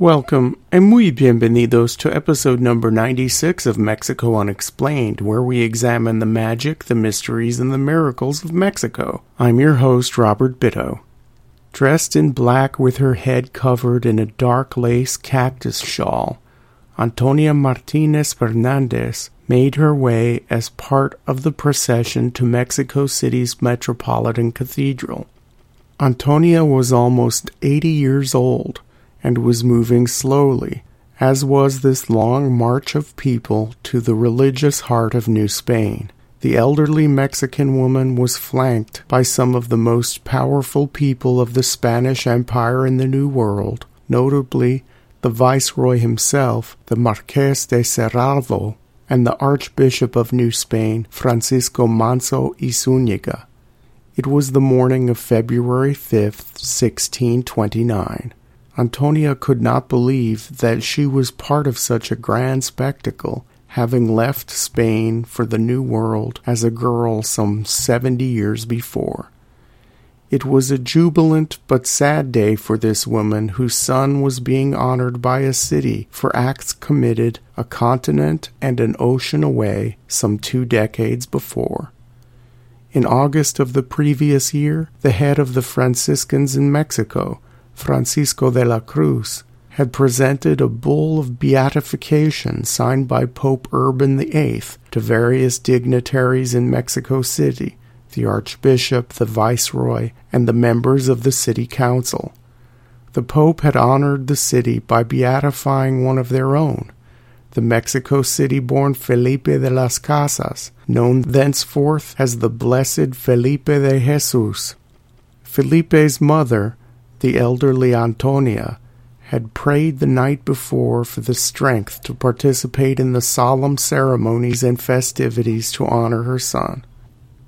Welcome and muy bienvenidos to episode number 96 of Mexico Unexplained, where we examine the magic, the mysteries, and the miracles of Mexico. I'm your host, Robert Bitto. Dressed in black with her head covered in a dark lace cactus shawl, Antonia Martinez Fernandez made her way as part of the procession to Mexico City's Metropolitan Cathedral. Antonia was almost 80 years old and was moving slowly, as was this long march of people to the religious heart of New Spain. The elderly Mexican woman was flanked by some of the most powerful people of the Spanish Empire in the New World, notably the Viceroy himself, the Marques de Cerralvo, and the Archbishop of New Spain, Francisco Manso y Zúñiga. It was the morning of February 5th, 1629. Antonia could not believe that she was part of such a grand spectacle, having left Spain for the New World as a girl some seventy years before. It was a jubilant but sad day for this woman whose son was being honored by a city for acts committed a continent and an ocean away some two decades before. In August of the previous year, the head of the Franciscans in Mexico Francisco de la Cruz, had presented a bull of beatification signed by Pope Urban VIII to various dignitaries in Mexico City, the Archbishop, the Viceroy, and the members of the City Council. The Pope had honored the city by beatifying one of their own, the Mexico City born Felipe de las Casas, known thenceforth as the Blessed Felipe de Jesus. Felipe's mother, the elderly Antonia had prayed the night before for the strength to participate in the solemn ceremonies and festivities to honor her son.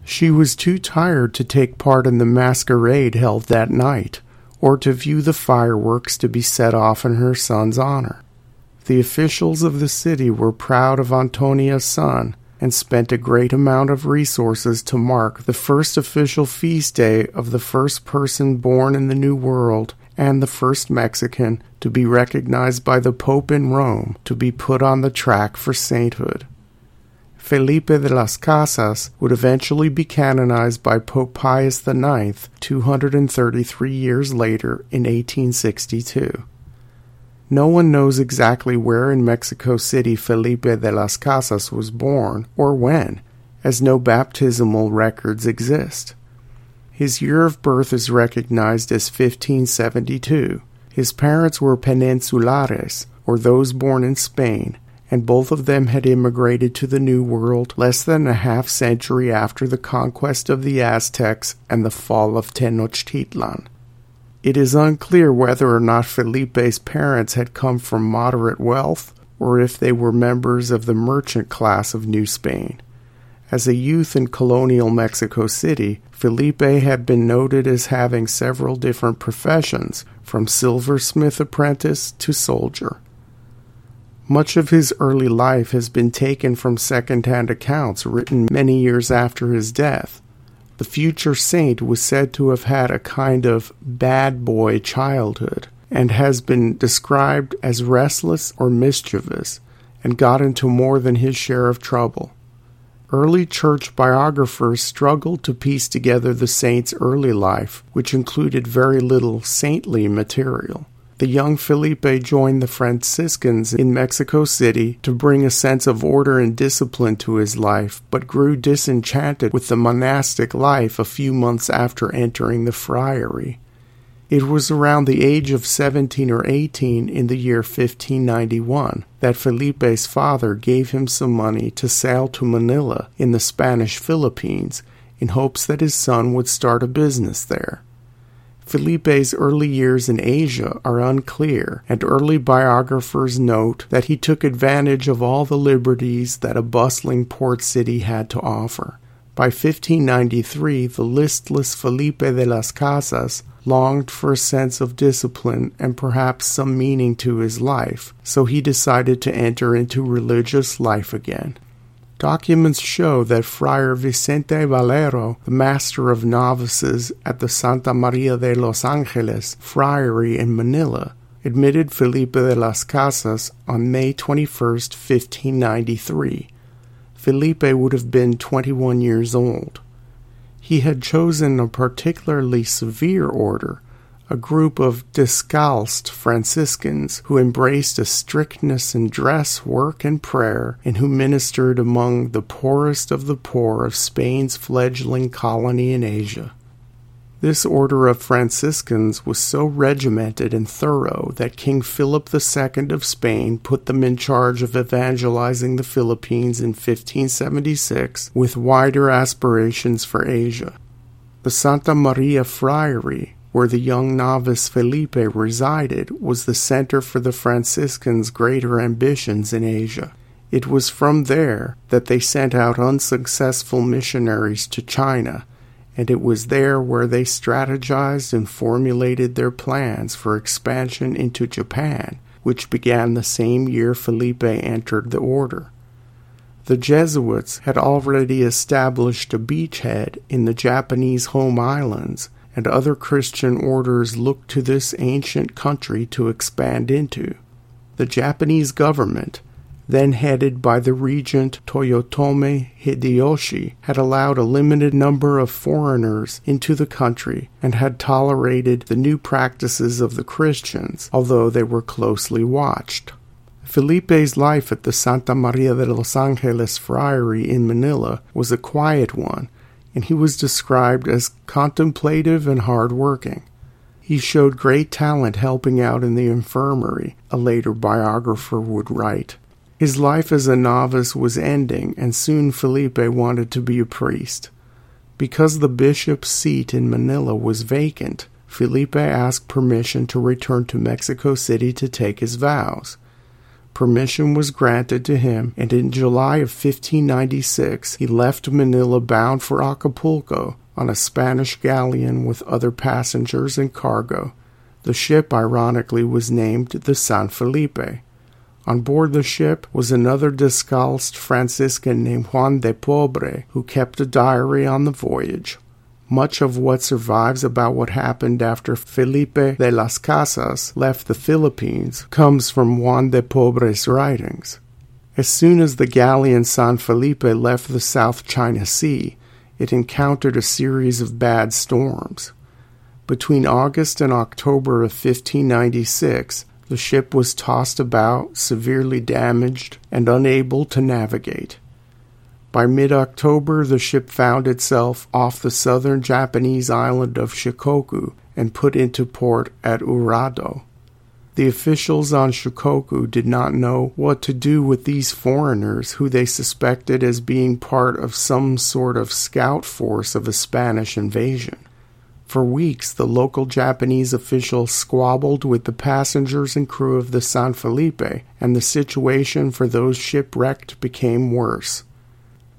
She was too tired to take part in the masquerade held that night, or to view the fireworks to be set off in her son's honor. The officials of the city were proud of Antonia's son and spent a great amount of resources to mark the first official feast day of the first person born in the New World and the first Mexican to be recognized by the Pope in Rome to be put on the track for sainthood. Felipe de las Casas would eventually be canonized by Pope Pius IX 233 years later in 1862. No one knows exactly where in Mexico City Felipe de las Casas was born or when, as no baptismal records exist. His year of birth is recognized as 1572. His parents were peninsulares, or those born in Spain, and both of them had immigrated to the New World less than a half century after the conquest of the Aztecs and the fall of Tenochtitlan. It is unclear whether or not Felipe's parents had come from moderate wealth or if they were members of the merchant class of New Spain. As a youth in colonial Mexico City, Felipe had been noted as having several different professions, from silversmith apprentice to soldier. Much of his early life has been taken from second hand accounts written many years after his death. The future saint was said to have had a kind of bad boy childhood and has been described as restless or mischievous and got into more than his share of trouble. Early church biographers struggled to piece together the saint's early life, which included very little saintly material the young Felipe joined the Franciscans in Mexico City to bring a sense of order and discipline to his life, but grew disenchanted with the monastic life a few months after entering the friary. It was around the age of 17 or 18 in the year 1591 that Felipe's father gave him some money to sail to Manila in the Spanish Philippines in hopes that his son would start a business there. Felipe's early years in Asia are unclear, and early biographers note that he took advantage of all the liberties that a bustling port city had to offer. By 1593, the listless Felipe de las Casas longed for a sense of discipline and perhaps some meaning to his life, so he decided to enter into religious life again. Documents show that Friar Vicente Valero, the master of novices at the Santa Maria de los Angeles friary in Manila, admitted Felipe de las Casas on May 21, 1593. Felipe would have been 21 years old. He had chosen a particularly severe order, a group of discalced Franciscans who embraced a strictness in dress, work, and prayer, and who ministered among the poorest of the poor of Spain's fledgling colony in Asia. This order of Franciscans was so regimented and thorough that King Philip II of Spain put them in charge of evangelizing the Philippines in 1576 with wider aspirations for Asia. The Santa Maria Friary, where the young novice Felipe resided, was the center for the Franciscans' greater ambitions in Asia. It was from there that they sent out unsuccessful missionaries to China and it was there where they strategized and formulated their plans for expansion into Japan, which began the same year Felipe entered the order. The Jesuits had already established a beachhead in the Japanese home islands, and other Christian orders looked to this ancient country to expand into. The Japanese government then headed by the regent Toyotomi Hideyoshi, had allowed a limited number of foreigners into the country and had tolerated the new practices of the Christians, although they were closely watched. Felipe's life at the Santa Maria de los Angeles Friary in Manila was a quiet one, and he was described as contemplative and hard working. He showed great talent helping out in the infirmary, a later biographer would write. His life as a novice was ending, and soon Felipe wanted to be a priest. Because the bishop's seat in Manila was vacant, Felipe asked permission to return to Mexico City to take his vows. Permission was granted to him, and in July of 1596 he left Manila bound for Acapulco on a Spanish galleon with other passengers and cargo. The ship, ironically, was named the San Felipe. On board the ship was another discalced Franciscan named Juan de Pobre, who kept a diary on the voyage. Much of what survives about what happened after Felipe de las Casas left the Philippines comes from Juan de Pobre's writings. As soon as the galleon San Felipe left the South China Sea, it encountered a series of bad storms. Between August and October of 1596, the ship was tossed about, severely damaged, and unable to navigate. By mid October, the ship found itself off the southern Japanese island of Shikoku and put into port at Urado. The officials on Shikoku did not know what to do with these foreigners who they suspected as being part of some sort of scout force of a Spanish invasion. For weeks, the local Japanese officials squabbled with the passengers and crew of the San Felipe, and the situation for those shipwrecked became worse.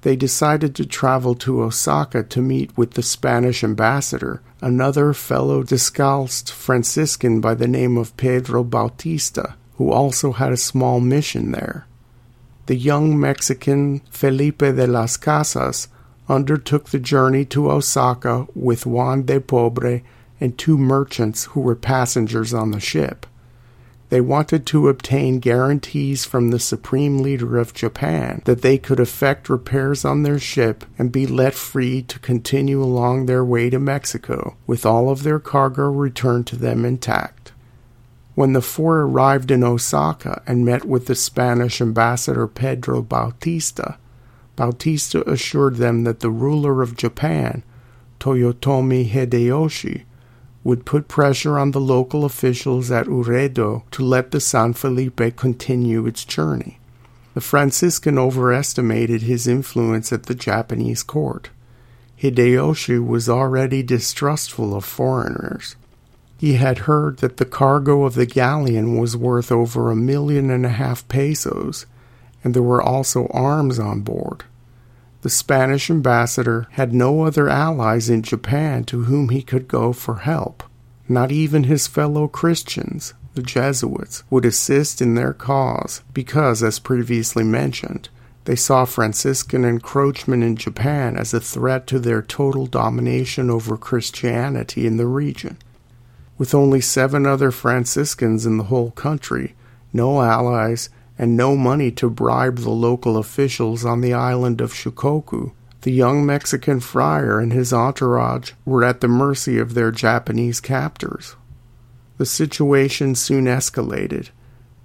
They decided to travel to Osaka to meet with the Spanish ambassador, another fellow discalced Franciscan by the name of Pedro Bautista, who also had a small mission there. The young Mexican Felipe de las Casas undertook the journey to Osaka with Juan de Pobre and two merchants who were passengers on the ship. They wanted to obtain guarantees from the supreme leader of Japan that they could effect repairs on their ship and be let free to continue along their way to Mexico, with all of their cargo returned to them intact. When the four arrived in Osaka and met with the Spanish ambassador Pedro Bautista, Bautista assured them that the ruler of Japan, Toyotomi Hideyoshi, would put pressure on the local officials at Urado to let the San Felipe continue its journey. The Franciscan overestimated his influence at the Japanese court. Hideyoshi was already distrustful of foreigners. He had heard that the cargo of the galleon was worth over a million and a half pesos, and there were also arms on board. The Spanish ambassador had no other allies in Japan to whom he could go for help. Not even his fellow Christians, the Jesuits, would assist in their cause because, as previously mentioned, they saw Franciscan encroachment in Japan as a threat to their total domination over Christianity in the region. With only seven other Franciscans in the whole country, no allies, and no money to bribe the local officials on the island of Shikoku, the young Mexican friar and his entourage were at the mercy of their Japanese captors. The situation soon escalated.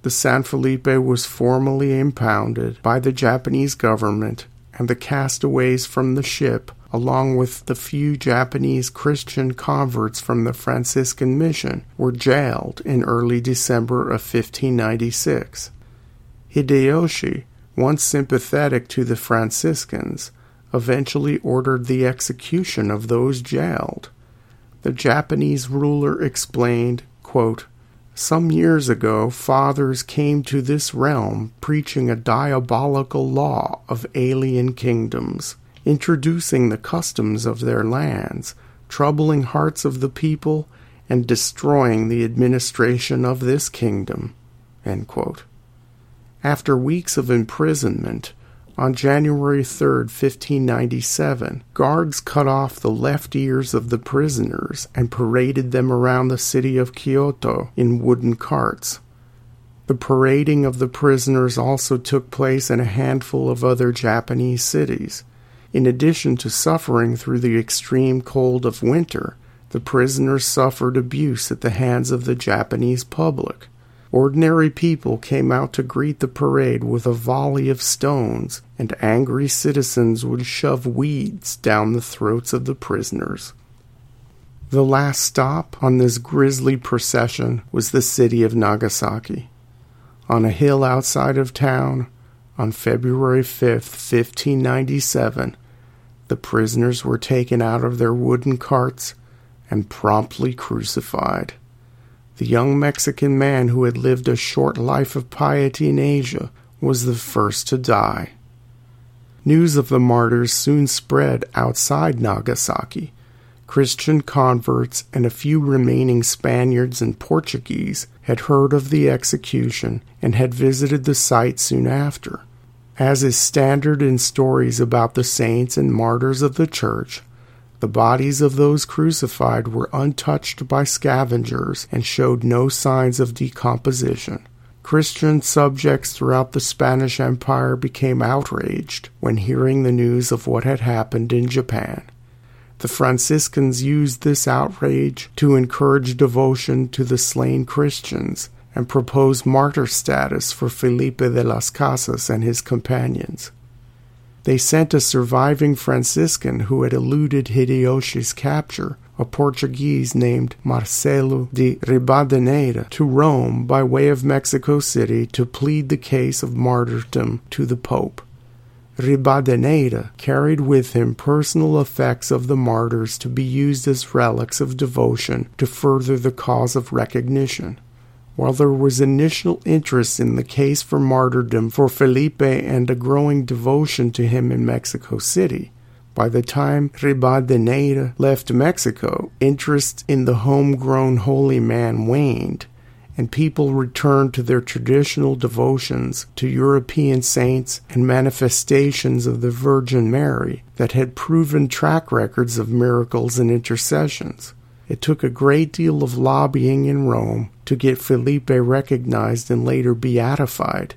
The San Felipe was formally impounded by the Japanese government, and the castaways from the ship, along with the few Japanese Christian converts from the Franciscan mission, were jailed in early December of 1596. Hideyoshi, once sympathetic to the Franciscans, eventually ordered the execution of those jailed. The Japanese ruler explained, quote, Some years ago, fathers came to this realm preaching a diabolical law of alien kingdoms, introducing the customs of their lands, troubling hearts of the people, and destroying the administration of this kingdom. End quote. After weeks of imprisonment, on January 3, 1597, guards cut off the left ears of the prisoners and paraded them around the city of Kyoto in wooden carts. The parading of the prisoners also took place in a handful of other Japanese cities. In addition to suffering through the extreme cold of winter, the prisoners suffered abuse at the hands of the Japanese public. Ordinary people came out to greet the parade with a volley of stones, and angry citizens would shove weeds down the throats of the prisoners. The last stop on this grisly procession was the city of Nagasaki. On a hill outside of town, on February 5th, 1597, the prisoners were taken out of their wooden carts and promptly crucified. The young Mexican man who had lived a short life of piety in Asia was the first to die. News of the martyrs soon spread outside Nagasaki. Christian converts and a few remaining Spaniards and Portuguese had heard of the execution and had visited the site soon after. As is standard in stories about the saints and martyrs of the Church, the bodies of those crucified were untouched by scavengers and showed no signs of decomposition. Christian subjects throughout the Spanish Empire became outraged when hearing the news of what had happened in Japan. The Franciscans used this outrage to encourage devotion to the slain Christians and propose martyr status for Felipe de las Casas and his companions. They sent a surviving Franciscan who had eluded Hideyoshi's capture, a Portuguese named Marcelo de Ribadeneira, to Rome by way of Mexico City to plead the case of martyrdom to the Pope. Ribadeneira carried with him personal effects of the martyrs to be used as relics of devotion to further the cause of recognition. While there was initial interest in the case for martyrdom for Felipe and a growing devotion to him in Mexico City, by the time Ribadeneira left Mexico, interest in the homegrown holy man waned, and people returned to their traditional devotions to European saints and manifestations of the Virgin Mary that had proven track records of miracles and intercessions. It took a great deal of lobbying in Rome to get Felipe recognized and later beatified,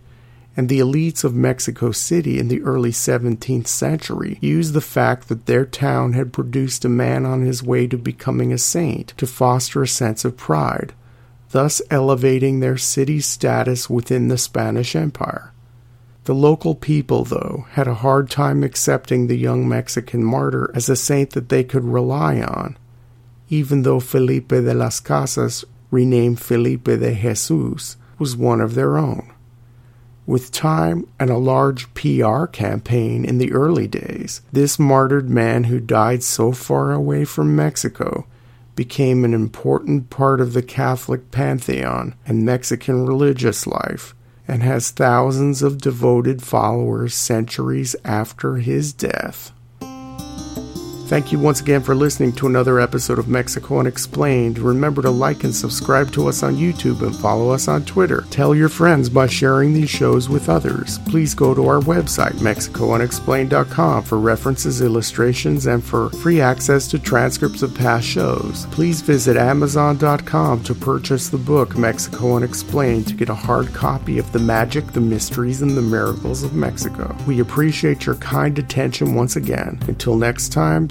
and the elites of Mexico City in the early 17th century used the fact that their town had produced a man on his way to becoming a saint to foster a sense of pride, thus elevating their city's status within the Spanish Empire. The local people, though, had a hard time accepting the young Mexican martyr as a saint that they could rely on even though Felipe de las Casas, renamed Felipe de Jesus, was one of their own. With time and a large PR campaign in the early days, this martyred man who died so far away from Mexico became an important part of the Catholic pantheon and Mexican religious life, and has thousands of devoted followers centuries after his death. Thank you once again for listening to another episode of Mexico Unexplained. Remember to like and subscribe to us on YouTube and follow us on Twitter. Tell your friends by sharing these shows with others. Please go to our website, MexicoUnexplained.com, for references, illustrations, and for free access to transcripts of past shows. Please visit Amazon.com to purchase the book Mexico Unexplained to get a hard copy of The Magic, the Mysteries, and the Miracles of Mexico. We appreciate your kind attention once again. Until next time,